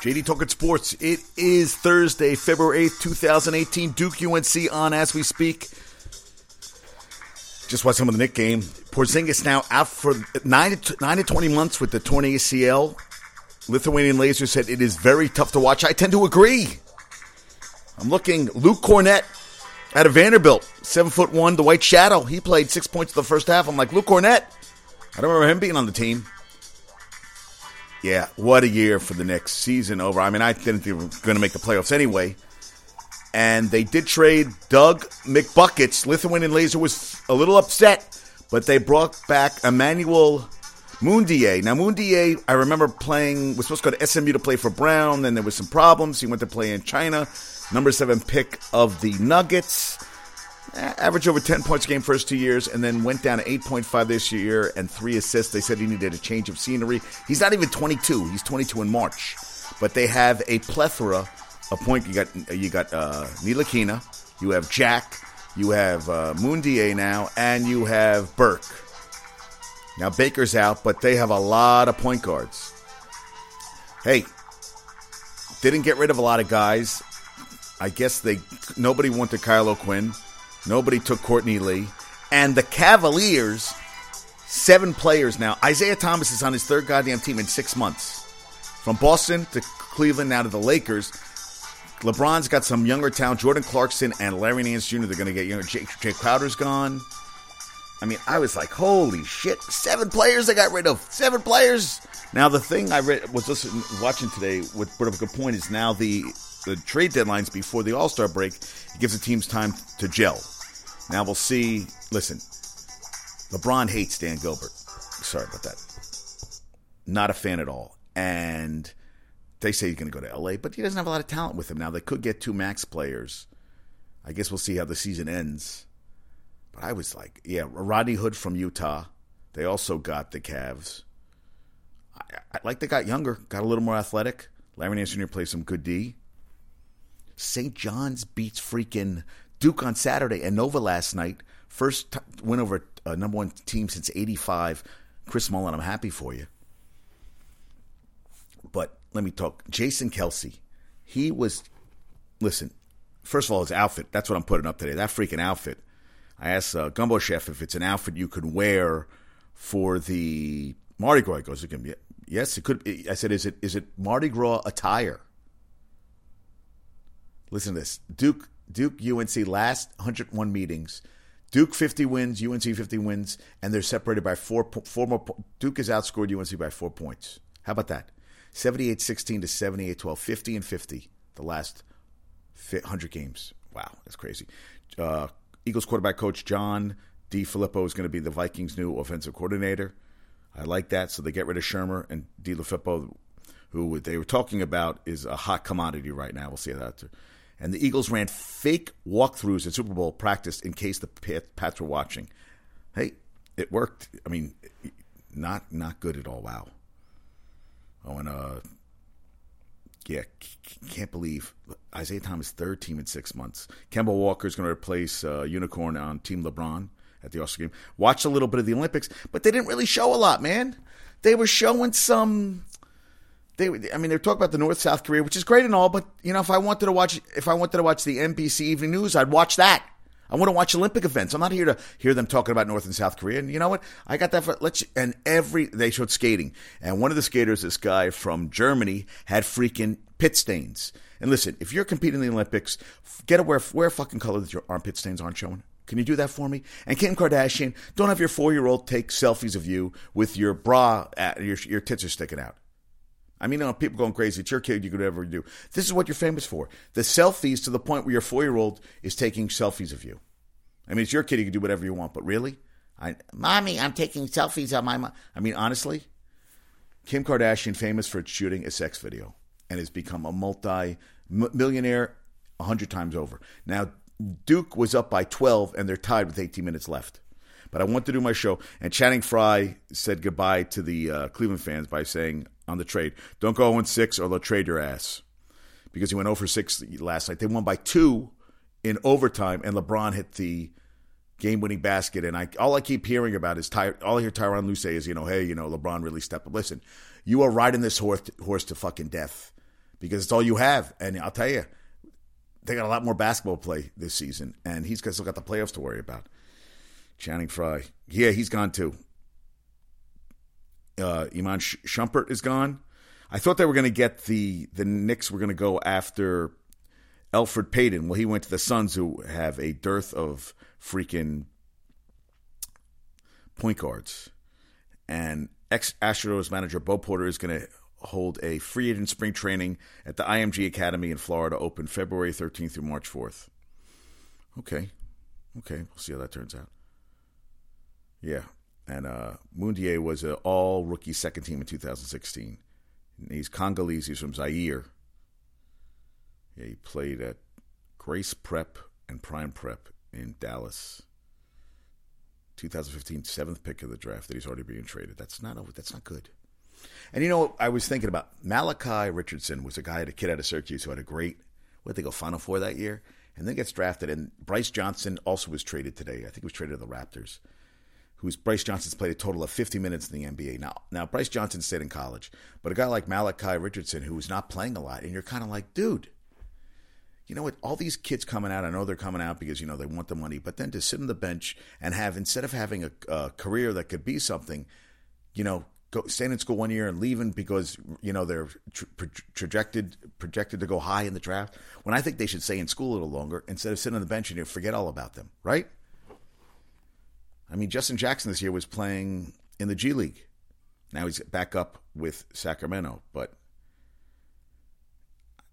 JD Talking Sports. It is Thursday, February 8th, 2018. Duke UNC on as we speak. Just watched some of the Knick game. Porzingis now out for 9 to, 9 to 20 months with the torn ACL. Lithuanian Laser said it is very tough to watch. I tend to agree. I'm looking. Luke Kornet out of Vanderbilt, seven foot one, the White Shadow. He played six points in the first half. I'm like Luke Kornet. I don't remember him being on the team. Yeah, what a year for the next season over. I mean, I didn't think we were going to make the playoffs anyway. And they did trade Doug McBuckets. Lithuanian Laser was a little upset, but they brought back Emmanuel Mudiay. Now, Mudiay, I remember playing, was supposed to go to SMU to play for Brown. Then there was some problems. He went to play in China. Number seven pick of the Nuggets. Eh, average over 10 points a game first two years, and then went down to 8.5 this year and three assists. They said he needed a change of scenery. He's not even 22. He's 22 in March. But they have a plethora of point. You got you got uh, Ntilikina, you have Jack, you have uh, Mudiay now, and you have Burke. Now Baker's out, but they have a lot of point guards. Hey, didn't get rid of a lot of guys. I guess they nobody wanted Kyle O'Quinn. Nobody took Courtney Lee. And the Cavaliers, seven players now. Isaiah Thomas is on his third goddamn team in six months. From Boston to Cleveland, now to the Lakers. LeBron's got some younger talent. Jordan Clarkson and Larry Nance Jr. They're going to get younger. Jake, Jake Crowder's gone. I mean, I was like, holy shit. Seven players they got rid of. Seven players. Now, the thing I read, was listening, watching today, what a good point, is now the, the trade deadlines before the All Star break. It gives the teams time to gel. Now we'll see. Listen, LeBron hates Dan Gilbert. Sorry about that. Not a fan at all. And they say he's going to go to LA, but he doesn't have a lot of talent with him now. They could get two max players. I guess we'll see how the season ends. But I was like, yeah, Rodney Hood from Utah. They also got the Cavs. I, I like they got younger, got a little more athletic. Larry Nance Jr. plays some good D. St. John's beats freaking Duke on Saturday and Nova last night. First t- win over a number one team since '85. Chris Mullin, I'm happy for you. But let me talk. Jason Kelce, he was. Listen, first of all, his outfit. That's what I'm putting up today. That freaking outfit. I asked uh, Gumbo Chef if it's an outfit you could wear for the Mardi Gras. He goes, it can be. Yes, it could. I said, is it is it Mardi Gras attire? Listen to this. Duke Duke UNC last 101 meetings. Duke 50 wins, UNC 50 wins, and they're separated by four, four more. Duke has outscored UNC by four points. How about that? 78 16 to 78 12, 50 and 50 the last 100 games. Wow, that's crazy. Uh, Eagles quarterback coach John DeFilippo is going to be the Vikings' new offensive coordinator. I like that. So they get rid of Shurmur and D. Filippo, who they were talking about is a hot commodity right now. We'll see how that and the Eagles ran fake walkthroughs at Super Bowl practice in case the Pats were watching. Hey, it worked. I mean, not not good at all. Wow. Oh, and uh, yeah, can't believe Isaiah Thomas third team in six months. Kemba Walker is going to replace uh, Unicorn on Team LeBron at the All-Star game. Watched a little bit of the Olympics, but they didn't really show a lot, man. They were showing some they, I mean, they're talking about the North South Korea, which is great and all, but you know, if I wanted to watch, if I wanted to watch the NBC Evening News, I'd watch that. I want to watch Olympic events. I'm not here to hear them talking about North and South Korea. And you know what? I got that for let's and every they showed skating, and one of the skaters, this guy from Germany, had freaking pit stains. And listen, if you're competing in the Olympics, get a wear fucking color that your armpit stains aren't showing. Can you do that for me? And Kim Kardashian, don't have your four year old take selfies of you with your bra, at, your your tits are sticking out. I mean, you know, people going crazy. It's your kid. You could ever do. This is what you're famous for. The selfies to the point where your four year old is taking selfies of you. I mean, it's your kid. You can do whatever you want. But really, I, mommy, I'm taking selfies of my mom. I mean, honestly, Kim Kardashian famous for shooting a sex video and has become a multi millionaire a hundred times over. Now, Duke was up by 12 and they're tied with 18 minutes left. But I want to do my show. And Channing Frye said goodbye to the uh, Cleveland fans by saying on the trade, don't go 0 6 or they'll trade your ass. Because he went over 6 last night. They won by two in overtime, and LeBron hit the game winning basket. And I all I keep hearing about is Ty, all I hear Tyronn Lue say is, you know, hey, you know, LeBron really stepped up. Listen, you are riding this horse, horse to fucking death because it's all you have. And I'll tell you, they got a lot more basketball play this season, and he's still got the playoffs to worry about. Channing Frye, yeah, he's gone too. Uh, Iman Shumpert is gone. I thought they were going to get the the Knicks were going to go after Elfrid Payton. Well, he went to the Suns, who have a dearth of freaking point guards. And ex Astros manager Bo Porter is going to hold a free agent spring training at the IMG Academy in Florida, open February 13th through March 4th. Okay. Okay. We'll see how that turns out. Yeah. And uh, Mudiay was an all rookie second team in 2016. He's Congolese. He's from Zaire. Yeah, he played at Grace Prep and Prime Prep in Dallas. 2015 seventh pick of the draft that he's already being traded. That's not that's not good. And you know, I was thinking about Malachi Richardson was a guy, a kid out of Syracuse who had a great, what they go Final Four that year, and then gets drafted. And Brice Johnson also was traded today. I think he was traded to the Raptors. Who's Brice Johnson's played a total of 50 minutes in the NBA now. Now Brice Johnson stayed in college, but a guy like Malachi Richardson who was not playing a lot, and you're kind of like, dude, you know what? All these kids coming out, I know they're coming out because, you know, they want the money, but then to sit on the bench and have, instead of having a, a career that could be something, you know, go, staying in school one year and leaving because, you know, they're tra- projected, projected to go high in the draft, when I think they should stay in school a little longer instead of sitting on the bench and you forget all about them, right? I mean, Justin Jackson this year was playing in the G League. Now he's back up with Sacramento, but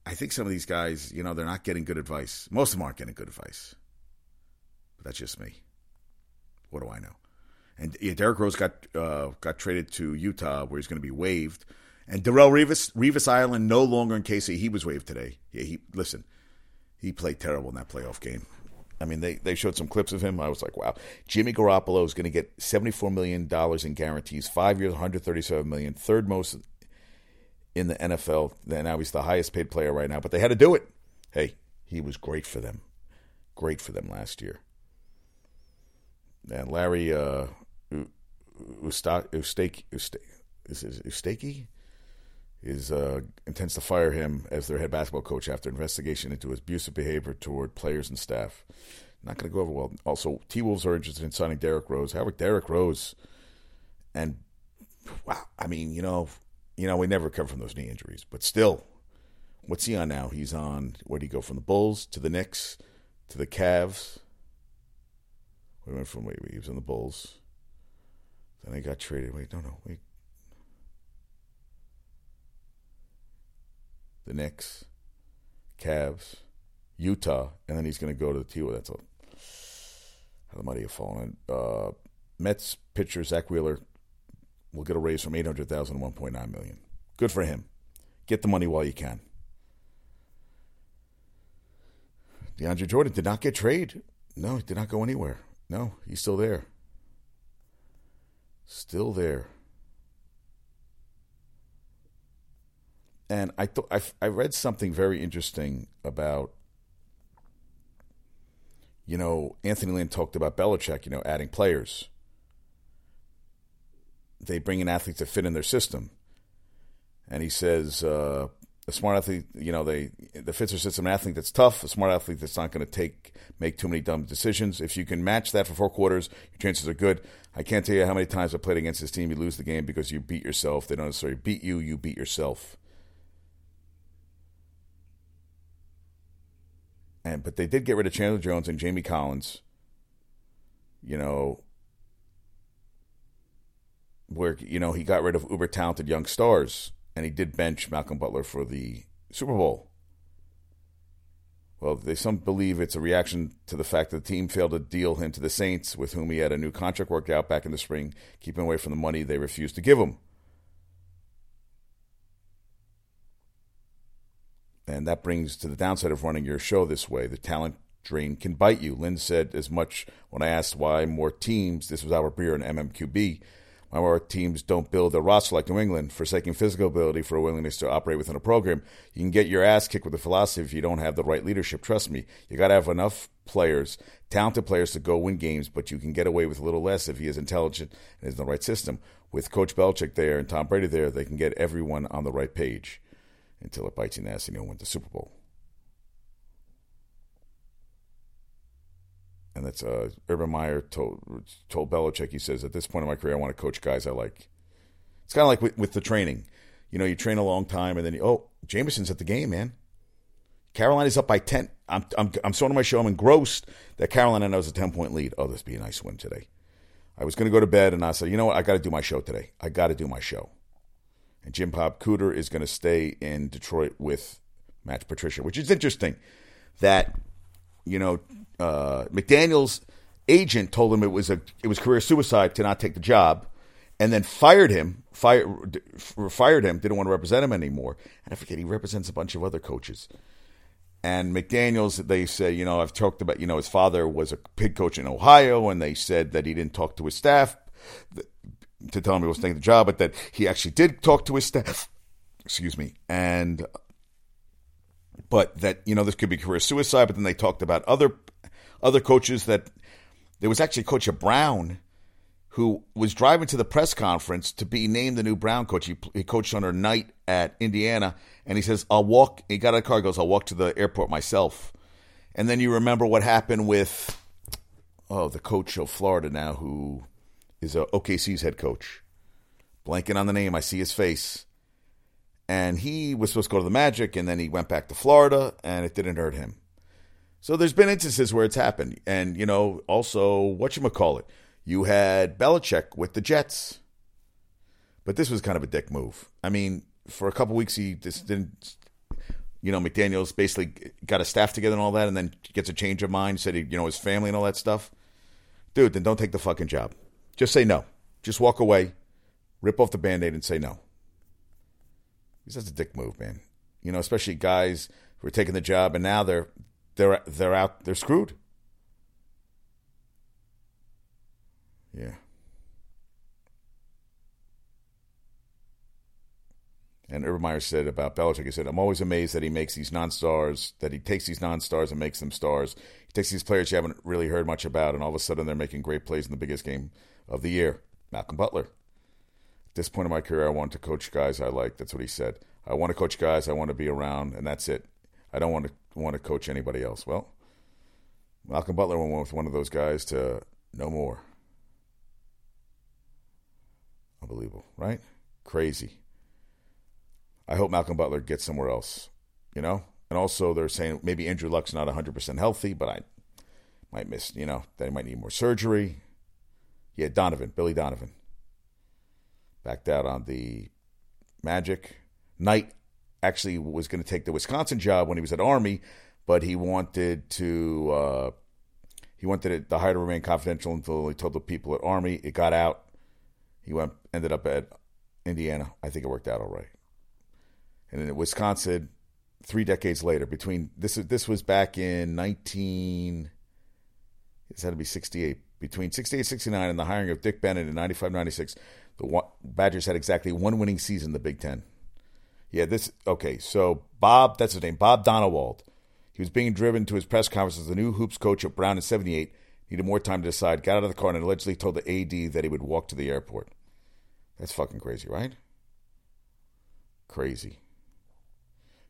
I think some of these guys, you know, they're not getting good advice. Most of them aren't getting good advice. But that's just me. What do I know? And yeah, Derrick Rose got uh, got traded to Utah, where he's going to be waived. And Darrelle Revis, Revis Island, no longer in KC. He was waived today. Yeah, he listen. He played terrible in that playoff game. I mean, they, they showed some clips of him. I was like, wow. Jimmy Garoppolo is going to get $74 million in guarantees, five years, $137 million, third most in the NFL. Now he's the highest paid player right now, but they had to do it. Hey, he was great for them. Great for them last year. And Larry uh, Eustachy is uh, intends to fire him as their head basketball coach after investigation into his abusive behavior toward players and staff. Not going to go over well. Also, T Wolves are interested in signing Derrick Rose. However, Derrick Rose, and wow, I mean, you know, you know, we never recover from those knee injuries, but still, what's he on now? He's on, where did he go from the Bulls to the Knicks to the Cavs? We went from, wait, wait, he was on the Bulls. Then he got traded. Wait, no, no, wait. The Knicks, Cavs, Utah, and then he's going to go to the T. That's a how the money have fallen. Uh, Mets pitcher Zack Wheeler will get a raise from 800,000 to 1.9 million. Good for him. Get the money while you can. DeAndre Jordan did not get traded. No, he did not go anywhere. No, he's still there. Still there. And I thought I, I read something very interesting about you know, Anthony Lynn talked about Belichick, you know, adding players they bring in athletes that fit in their system. And he says, uh, a smart athlete, you know, they the fits their system. An athlete that's tough, a smart athlete that's not going to take make too many dumb decisions. If you can match that for four quarters, your chances are good. I can't tell you how many times I played against this team. You lose the game because you beat yourself. They don't necessarily beat you; you beat yourself. And but they did get rid of Chandler Jones and Jamie Collins. You know, where you know he got rid of uber talented young stars and he did bench Malcolm Butler for the Super Bowl. Well, they some believe it's a reaction to the fact that the team failed to deal him to the Saints, with whom he had a new contract worked out back in the spring, keeping away from the money they refused to give him. And that brings to the downside of running your show this way. The talent drain can bite you. Lynn said as much when I asked why more teams, this was Albert Breer and MMQB, why more teams don't build a roster like New England, forsaking physical ability for a willingness to operate within a program. You can get your ass kicked with a philosophy if you don't have the right leadership. Trust me, you got to have enough players, talented players to go win games, but you can get away with a little less if he is intelligent and is in the right system. With Coach Belichick there and Tom Brady there, they can get everyone on the right page. Until it bites you in the ass and you don't win the Super Bowl. And that's uh, Urban Meyer told told Belichick. He says, "At this point in my career, I want to coach guys I like." It's kind of like with, with, the training. You know, you train a long time, and then you, oh, Jameson's at the game, man. Carolina's up by ten. I'm I'm I'm starting my show. I'm engrossed that Carolina knows a ten point lead. Oh, this be a nice win today. I was going to go to bed, and I said, you know what? I got to do my show today. I got to do my show. And Jim Bob Cooter is going to stay in Detroit with Matt Patricia, which is interesting. That you know, uh, McDaniel's agent told him it was a it was career suicide to not take the job, and then fired him. Fired fired him. Didn't want to represent him anymore. And I forget he represents a bunch of other coaches. And McDaniels, they say, you know, I've talked about, you know, his father was a pig coach in Ohio, and they said that he didn't talk to his staff to tell him he was taking the job, but that he actually did talk to his staff. Excuse me, and but that you know this could be career suicide. But then they talked about other other coaches that there was actually Coach Brown who was driving to the press conference to be named the new Brown coach. He, he coached under Knight at Indiana, and he says, "I'll walk." He got out of the car, goes, "I'll walk to the airport myself." And then you remember what happened with oh the coach of Florida now, who is a OKC's head coach. Blanking on the name, I see his face. And he was supposed to go to the Magic, and then he went back to Florida, and it didn't hurt him. So there's been instances where it's happened, and you know, also what you call it you had Belichick with the Jets. But this was kind of a dick move. I mean, for a couple weeks, he just didn't. You know, McDaniels basically got a staff together and all that, and then gets a change of mind. Said he, you know, his family and all that stuff. Dude, then don't take the fucking job. Just say no. Just walk away, rip off the band aid, and say no. Because that's a dick move, man. You know, especially guys who are taking the job and now they're they're they're out. They're screwed. Yeah. And Urban Meyer said about Belichick, he said, I'm always amazed that he makes these non stars, that he takes these non stars and makes them stars. He takes these players you haven't really heard much about, and all of a sudden they're making great plays in the biggest game of the year. Malcolm Butler. At this point in my career, I want to coach guys I like. That's what he said. I want to coach guys I want to be around, and that's it. I don't want to want to coach anybody else. Well, Malcolm Butler went with one of those guys to no more. Unbelievable, right? Crazy. I hope Malcolm Butler gets somewhere else, you know? And also, they're saying maybe Andrew Luck's not 100% healthy, but I might miss, you know, they might need more surgery. Yeah, Donovan, Billy Donovan. Backed out on the Magic. Knight actually was going to take the Wisconsin job when he was at Army, but he wanted to. Uh, he wanted it, the hire to remain confidential until he told the people at Army. It got out. He went ended up at Indiana. I think it worked out all right. And then at Wisconsin, three decades later, between this this was back in nineteen. This had to be sixty eight. Between 68 69 and the hiring of Dick Bennett in 95 96, the Badgers had exactly one winning season in the Big Ten. Yeah, this okay. So Bob, that's his name, Bob Donewald. He was being driven to his press conference as the new hoops coach at Brown in '78. Needed more time to decide. Got out of the car and allegedly told the AD that he would walk to the airport. That's fucking crazy, right? Crazy.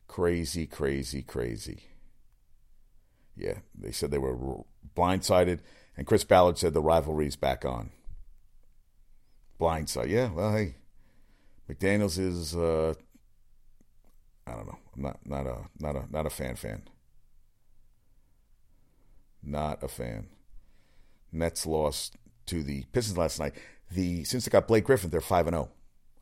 Crazy, crazy, crazy. Yeah, they said they were blindsided, and Chris Ballard said the rivalry's back on. Blindside, yeah. Well, hey, McDaniel's is uh, I don't know. I'm not not a not a not a fan fan. Not a fan. Mets lost to the Pistons last night the since they got Blake Griffin, they're five and 0.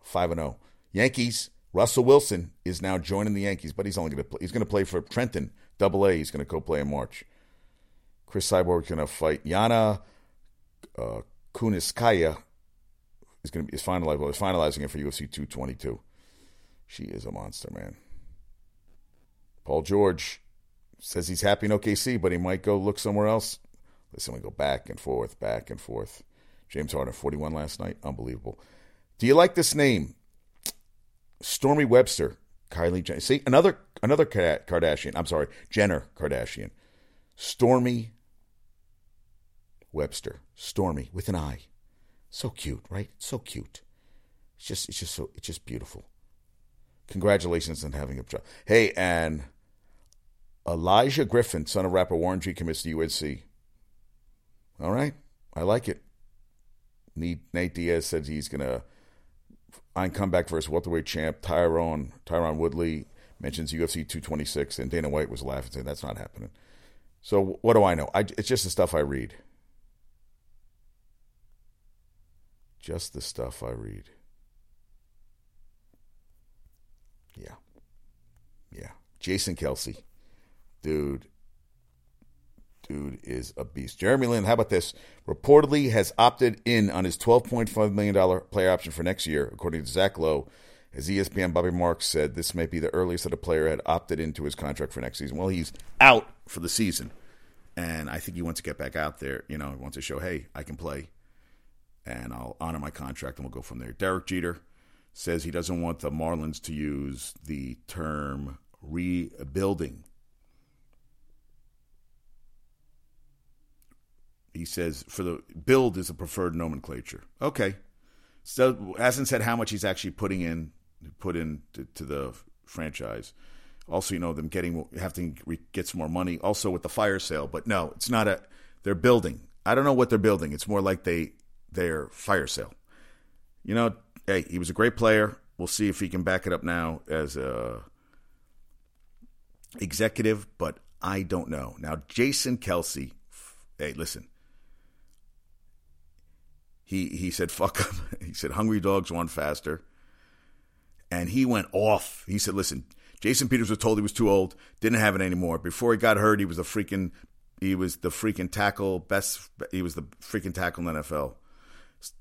5 and 0. Yankees, Russell Wilson is now joining the Yankees, but he's only going to play, he's going to play for Trenton, Double A. He's going to go play in March. Cris Cyborg's going to fight Yana uh, Kunitskaya. Is going to be is finalizing is finalizing it for UFC 222. She is a monster, man. Paul George says he's happy in OKC, but he might go look somewhere else. Listen, we go back and forth, back and forth. James Harden, 41 last night. Unbelievable. Do you like this name? Stormi Webster, Kylie Jenner. See, another another Kardashian. I'm sorry, Jenner Kardashian. Stormi Webster. Stormi with an I. So cute, right? So cute. It's just it's just so it's just beautiful. Congratulations on having a job. Hey, and Elijah Griffin, son of rapper Warren G, commits to UNC. All right, I like it. Nate Diaz said he's gonna on comeback versus welterweight champ Tyrone Tyron Woodley mentions UFC 226, and Dana White was laughing saying that's not happening. So what do I know? I, it's just the stuff I read. Just the stuff I read. Yeah. Yeah. Jason Kelce. Dude. Dude is a beast. Jeremy Lin, how about this? Reportedly has opted in on his $12.5 million player option for next year, according to Zach Lowe. As ESPN Bobby Marks said, this may be the earliest that a player had opted into his contract for next season. Well, he's out for the season. And I think he wants to get back out there. You know, he wants to show, hey, I can play. And I'll honor my contract and we'll go from there. Derek Jeter says he doesn't want the Marlins to use the term rebuilding. He says for the build is a preferred nomenclature. Okay. So hasn't said how much he's actually putting in put in to, to the franchise. Also, you know them getting have to get some more money. Also with the fire sale, but no, it's not a. They're building. I don't know what they're building. It's more like they their fire sale. You know, hey, he was a great player. We'll see if he can back it up now as a executive, but I don't know. Now, Jason Kelce, hey, listen. He he said fuck him. He said hungry dogs run faster. And he went off. He said, listen, Jason Peters was told he was too old, didn't have it anymore. Before he got hurt, he was a freaking he was the freaking tackle best he was the freaking tackle in the NFL.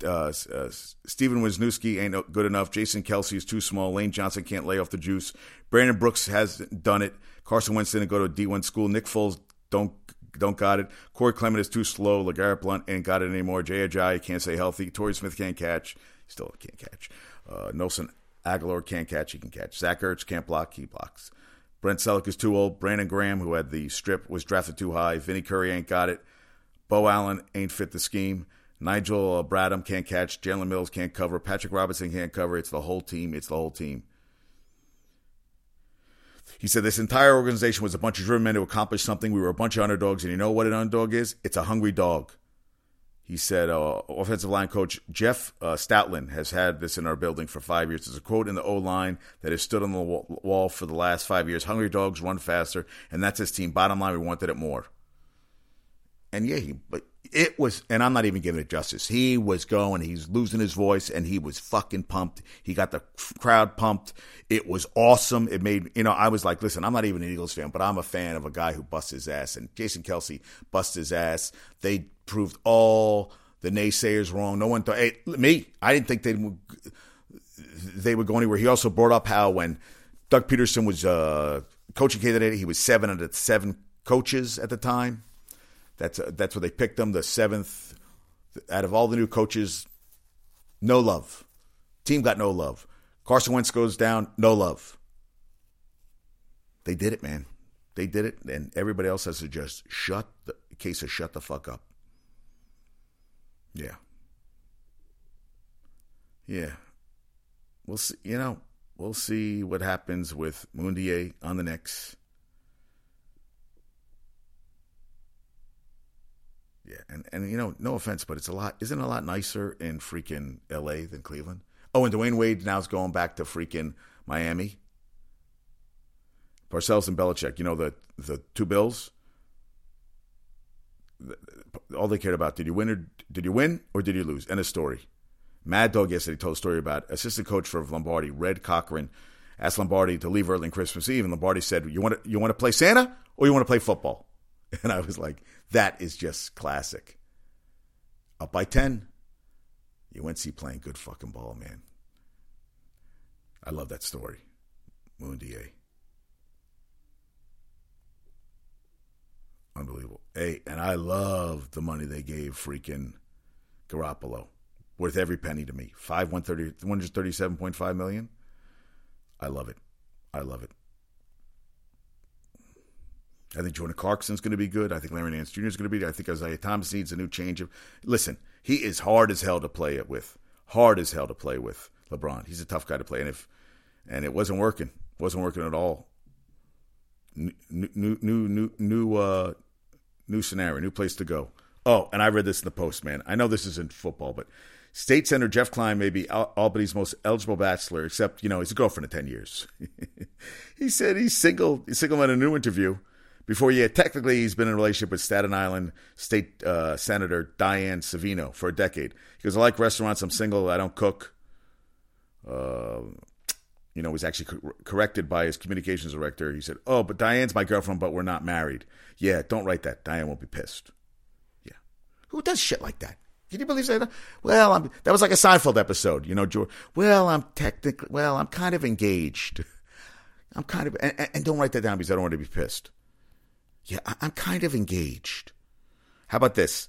Uh, uh, Stefen Wisniewski ain't good enough. Jason Kelce is too small. Lane Johnson can't lay off the juice. Brandon Brooks has done it. Carson Wentz didn't go to a D1 school. Nick Foles don't don't got it. Corey Clement is too slow. LeGarrette Blunt ain't got it anymore. Jay Ajayi can't stay healthy. Torrey Smith can't catch. Still can't catch. Uh, Nelson Agholor can't catch. He can catch. Zach Ertz can't block. He blocks. Brent Celek is too old. Brandon Graham, who had the strip, was drafted too high. Vinny Curry ain't got it. Beau Allen ain't fit the scheme. Nigel uh, Bradham can't catch. Jalen Mills can't cover. Patrick Robinson can't cover. It's the whole team. It's the whole team. He said this entire organization was a bunch of driven men to accomplish something. We were a bunch of underdogs, and you know what an underdog is? It's a hungry dog. He said, uh, offensive line coach Jeff uh, Stoutland has had this in our building for five years. There's a quote in the O line that has stood on the wall for the last five years. Hungry dogs run faster, and that's his team. Bottom line, we wanted it more. And yeah, he, but it was, and I'm not even giving it justice. He was going, he's losing his voice, and he was fucking pumped. He got the crowd pumped. It was awesome. It made, you know, I was like, listen, I'm not even an Eagles fan, but I'm a fan of a guy who busts his ass. And Jason Kelce busts his ass. They proved all the naysayers wrong. No one thought, hey, me, I didn't think they would, they would go anywhere. He also brought up how when Doug Pederson was uh, coaching candidate, he was seven out of seven coaches at the time that's uh, that's what they picked him, the seventh out of all the new coaches. No love. Team got no love. Carson Wentz goes down, no love. They did it, man. They did it, and everybody else has to just shut the case of shut the fuck up. Yeah. Yeah. We'll see. You know, we'll see what happens with Mudiay on the Knicks. Yeah, and and you know, no offense, but it's a lot. Isn't it a lot nicer in freaking L.A. than Cleveland? Oh, and Dwyane Wade now's going back to freaking Miami. Parcells and Belichick, you know the the two Bills. All they cared about did you win or did you win or did you lose? End of story. Mad Dog yesterday told a story about assistant coach for Lombardi, Red Cochran, asked Lombardi to leave early on Christmas Eve, and Lombardi said, "You want to you want to play Santa or you want to play football?" And I was like, that is just classic. Up by 10. UNC playing good fucking ball, man. I love that story. Mudiay. Unbelievable. Hey, and I love the money they gave freaking Garoppolo. Worth every penny to me. Five one thirty one hundred thirty seven point five million. I love it. I love it. I think Jordan Clarkson's going to be good. I think Larry Nance Jr. is going to be. I think Isaiah Thomas needs a new change of. Listen, he is hard as hell to play it with. Hard as hell to play with LeBron. He's a tough guy to play. And if and it wasn't working. Wasn't working at all. New, new, new, new, new, uh, new scenario, new place to go. Oh, and I read this in the Post, man. I know this isn't football, but State Senator Jeff Klein may be Albany's most eligible bachelor, except you know he's a girlfriend of ten years. he said he's single. He's single in a new interview. Before yet, technically, he's been in a relationship with Staten Island State uh, Senator Diane Savino for a decade. Goes, "I like restaurants. I'm single. I don't cook." Uh, you know, was actually co- corrected by his communications director. He said, "Oh, but Diane's my girlfriend, but we're not married." Yeah, don't write that. Diane won't be pissed. Yeah, who does shit like that? Can you believe that? Well, I'm, that was like a Seinfeld episode, you know. George, well, I'm technically, well, I'm kind of engaged. I'm kind of, and, and don't write that down because I don't want to be pissed. Yeah, I'm kind of engaged. How about this?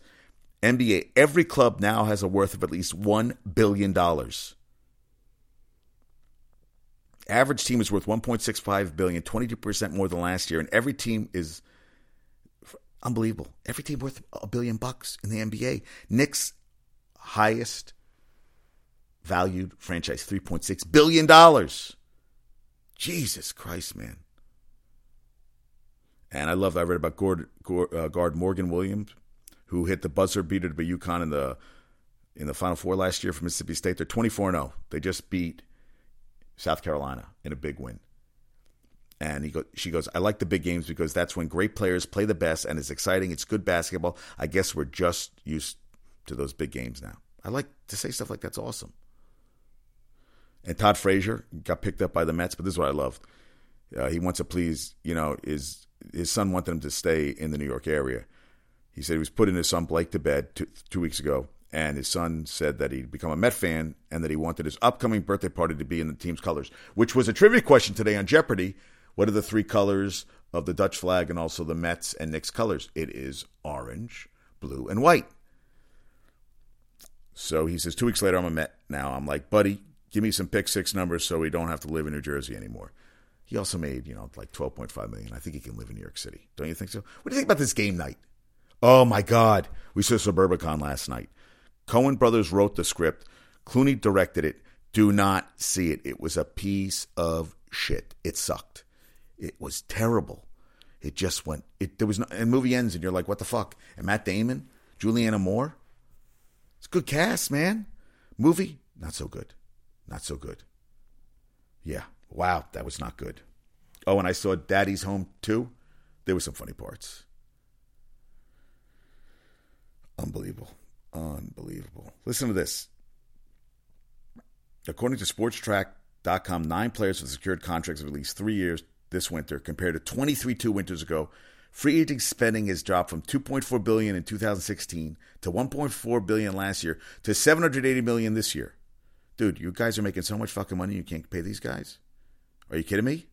NBA, every club now has a worth of at least $1 billion. Average team is worth 1.65 billion, 22% more than last year, and every team is unbelievable. Every team worth a billion bucks in the NBA. Knicks highest valued franchise, 3.6 billion dollars. Jesus Christ, man. And I love I read about guard, uh, guard Morgan Williams, who hit the buzzer beater to beat UConn in the in the Final Four last year for Mississippi State. They're 24 0. They just beat South Carolina in a big win. And he go, she goes, I like the big games because that's when great players play the best and it's exciting. It's good basketball. I guess we're just used to those big games now. I like to say stuff like that's awesome. And Todd Frazier got picked up by the Mets, but this is what I love. Uh, he wants to please, you know, his his son wanted him to stay in the New York area. He said he was putting his son Blake to bed two, two weeks ago, and his son said that he'd become a Met fan and that he wanted his upcoming birthday party to be in the team's colors, which was a trivia question today on Jeopardy. What are the three colors of the Dutch flag and also the Mets and Knicks colors? It is orange, blue, and white. So he says, two weeks later, I'm a Met now. I'm like, buddy, give me some pick six numbers so we don't have to live in New Jersey anymore. He also made, you know, like 12.5 million. I think he can live in New York City. Don't you think so? What do you think about this game night? Oh my God. We saw Suburbicon last night. Coen brothers wrote the script. Clooney directed it. Do not see it. It was a piece of shit. It sucked. It was terrible. It just went. It there was no. And movie ends, and you're like, what the fuck? And Matt Damon, Julianne Moore. It's a good cast, man. Movie, not so good. Not so good. Yeah. Wow, that was not good. Oh, and I saw Daddy's Home too. There were some funny parts. Unbelievable. Unbelievable. Listen to this. According to Spotrac.com, nine players have secured contracts of at least three years this winter, compared to 23 two winters ago. Free agent spending has dropped from 2.4 billion in 2016 to 1.4 billion last year to 780 million this year. Dude, you guys are making so much fucking money you can't pay these guys? Are you kidding me?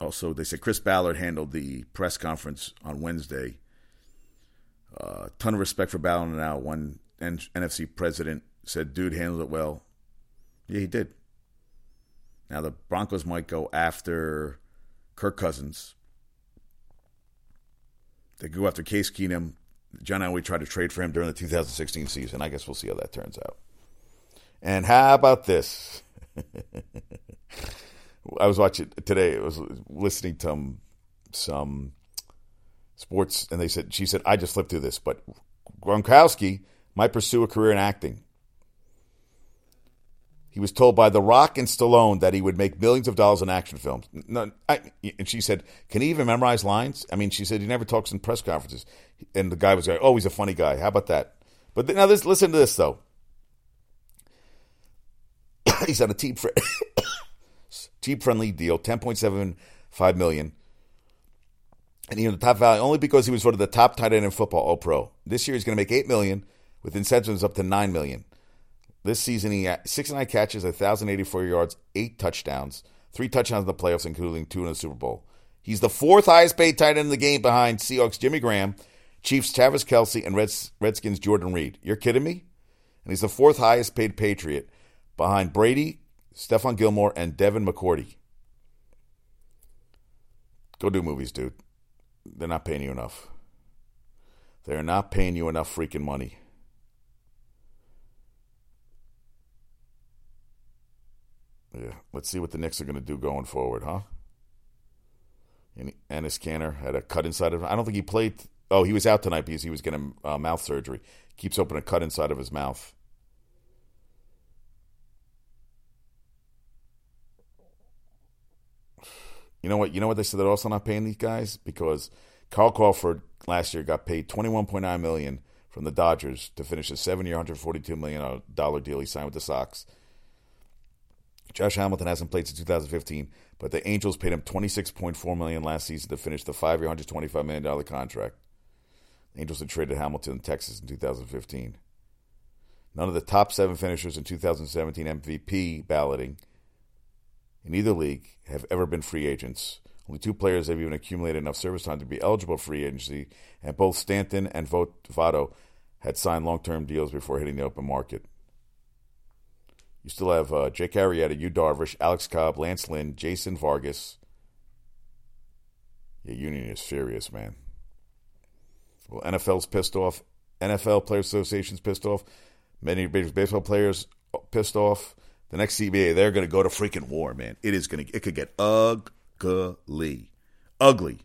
Also, they said Chris Ballard handled the press conference on Wednesday. A uh, ton of respect for Ballard now. One NFC president said, dude handled it well. Yeah, he did. Now, the Broncos might go after Kirk Cousins. They could go after Case Keenum. John Elway tried to trade for him during the 2016 season. I guess we'll see how that turns out. And how about this? I was watching today. I was listening to some, some sports, and they said she said I just flipped through this, but Gronkowski might pursue a career in acting. He was told by The Rock and Stallone that he would make millions of dollars in action films. No, I, and she said, "Can he even memorize lines?" I mean, she said he never talks in press conferences. And the guy was like, "Oh, he's a funny guy. How about that?" But now, this, listen to this though. he's on a team friend. Team friendly deal, 10.75 million. And he the top value only because he was voted the top tight end in football, all pro. This year he's going to make 8 million with incentives up to 9 million. This season he had 69 catches, 1084 yards, 8 touchdowns, 3 touchdowns in the playoffs including 2 in the Super Bowl. He's the fourth highest paid tight end in the game behind Seahawks Jimmy Graham, Chiefs Travis Kelce, and Reds, Redskins Jordan Reed. You're kidding me? And he's the fourth highest paid Patriot behind Brady, Stephon Gilmore, and Devin McCourty. Go do movies, dude. They're not paying you enough. They're not paying you enough freaking money. Yeah, let's see what the Knicks are going to do going forward, huh? And Enes Kanter had a cut inside of. him. I don't think he played. Oh, he was out tonight because he was getting uh, mouth surgery. Keeps open a cut inside of his mouth. You know what? You know what they said they're also not paying these guys because Carl Crawford last year got paid twenty one point nine million from the Dodgers to finish a seven year, hundred forty two million dollar deal he signed with the Sox. Josh Hamilton hasn't played since 2015, but the Angels paid him 26.4 million last season to finish the five-year, 125 million dollar contract. The Angels had traded Hamilton in Texas in 2015. None of the top seven finishers in 2017 MVP balloting in either league have ever been free agents. Only two players have even accumulated enough service time to be eligible for free agency, and both Stanton and Votto had signed long-term deals before hitting the open market. You still have uh, Jake Arrieta, Yu Darvish, Alex Cobb, Lance Lynn, Jason Vargas. Yeah, Union is furious, man. Well, NFL's pissed off. NFL Players Association's pissed off. Many baseball players pissed off. The next CBA, they're going to go to freaking war, man. It is going to. It could get ugly, ugly.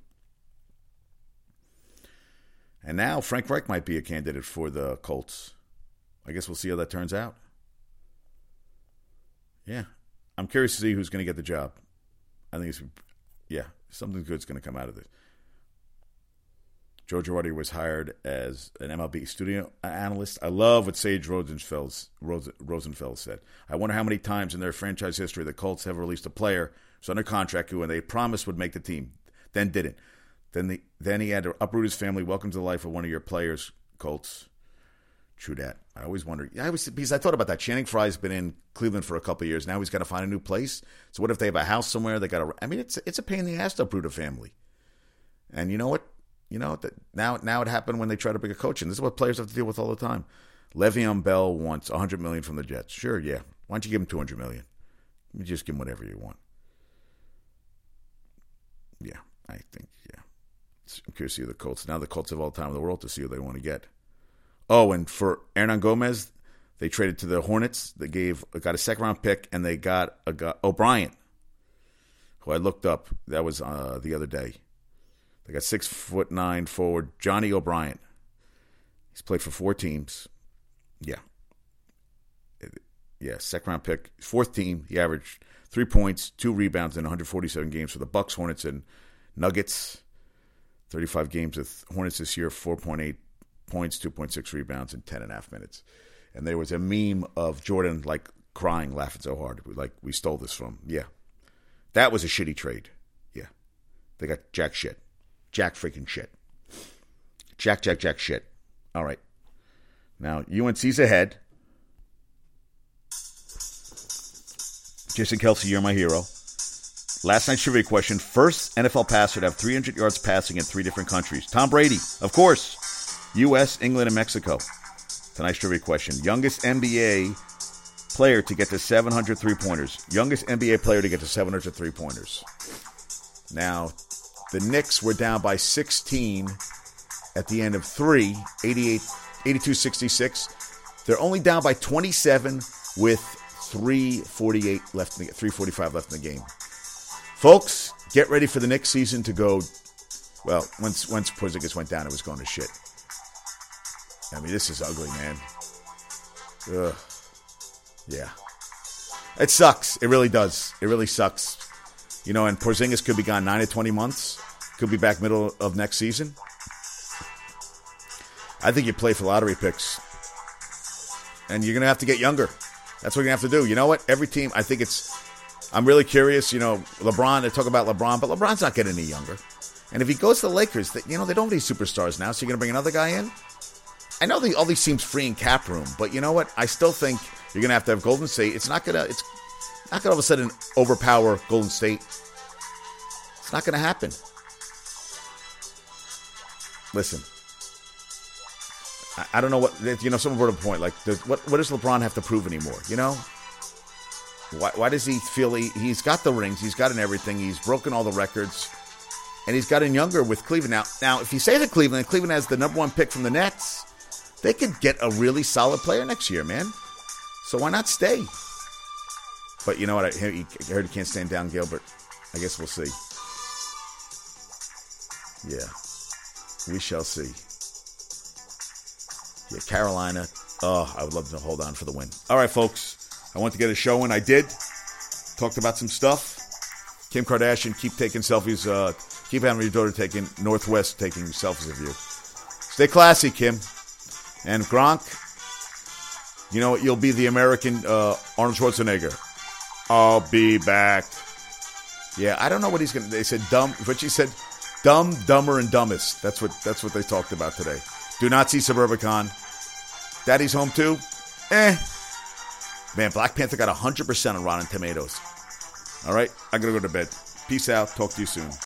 And now Frank Reich might be a candidate for the Colts. I guess we'll see how that turns out. Yeah, I'm curious to see who's going to get the job. I think it's yeah, something good's going to come out of this. Joe Girardi was hired as an MLB studio analyst. I love what Sage Rosenfels, Rosenfeld said. I wonder how many times in their franchise history the Colts have released a player who's under contract who, they promised would make the team, then didn't. Then, the, then he had to uproot his family. Welcome to the life of one of your players, Colts. True that. I always wonder. I always because I thought about that. Channing Frye's been in Cleveland for a couple years now. He's got to find a new place. So what if they have a house somewhere? They got to. I mean, it's it's a pain in the ass to uproot a family. And you know what? You know that now now it happened when they try to bring a coach in. This is what players have to deal with all the time. Le'Veon Bell wants 100 million from the Jets. Sure, yeah. Why don't you give him 200 million? You just give him whatever you want. Yeah, I think yeah. I'm curious to see the Colts. Now the Colts have all the time in the world to see who they want to get. Oh, and for Hernangomez, they traded to the Hornets. They gave got a second round pick, and they got a guy, O'Bryant, who I looked up. That was uh, the other day. They got six foot nine forward Johnny O'Bryant. He's played for four teams. Yeah, yeah, second round pick, fourth team. He averaged three points, two rebounds in 147 games for the Bucks, Hornets, and Nuggets. 35 games with Hornets this year, 4.8 points, 2.6 rebounds in 10 and a half minutes. And there was a meme of Jordan like crying, laughing so hard. Like, we stole this from. Yeah. That was a shitty trade. Yeah. They got jack shit. Jack freaking shit. Jack, jack, jack shit. All right. Now, UNC's ahead. Jason Kelce, you're my hero. Last night's trivia question first NFL passer to have 300 yards passing in three different countries. Tom Brady, of course. U.S., England, and Mexico. Tonight's trivia question. Youngest NBA player to get to 700 three pointers. Youngest NBA player to get to 700 three pointers. Now, the Knicks were down by 16 at the end of three, 88, 82 66. They're only down by 27 with 348 left in the, 345 left in the game. Folks, get ready for the next season to go. Well, once once Porzingis went down, it was going to shit. I mean, this is ugly, man. Ugh. Yeah. It sucks. It really does. It really sucks. You know, and Porzingis could be gone 9 to 20 months. Could be back middle of next season. I think you play for lottery picks. And you're going to have to get younger. That's what you're going to have to do. You know what? Every team, I think it's. I'm really curious. You know, LeBron, they talk about LeBron, but LeBron's not getting any younger. And if he goes to the Lakers, you know, they don't have any superstars now, so you're going to bring another guy in? I know the, all these teams free in cap room, but you know what? I still think you're gonna have to have Golden State. It's not gonna. It's not gonna all of a sudden overpower Golden State. It's not gonna happen. Listen, I, I don't know what you know. Someone brought a point like, what what does LeBron have to prove anymore? You know, why, why does he feel he, he's got the rings, he's got in everything, he's broken all the records. and he's gotten younger with Cleveland. Now, now if he stays at Cleveland, Cleveland has the number one pick from the Nets, they could get a really solid player next year, man. So why not stay? But you know what? I heard he can't stand Dan Gilbert. I guess we'll see. Yeah, we shall see. Yeah, Carolina. Oh, I would love to hold on for the win. All right, folks. I want to get a show in. I did. Talked about some stuff. Kim Kardashian, keep taking selfies. Uh, keep having your daughter taking North West taking selfies of you. Stay classy, Kim. And Gronk, you know what? You'll be the American uh, Arnold Schwarzenegger. I'll be back. Yeah, I don't know what he's gonna. They said dumb, but she said dumb, dumber, and dumbest. That's what that's what they talked about today. Do not see Suburbicon. Daddy's home too. Eh. Man, Black Panther got 100% on Rotten Tomatoes. All right, I gotta go to bed. Peace out. Talk to you soon.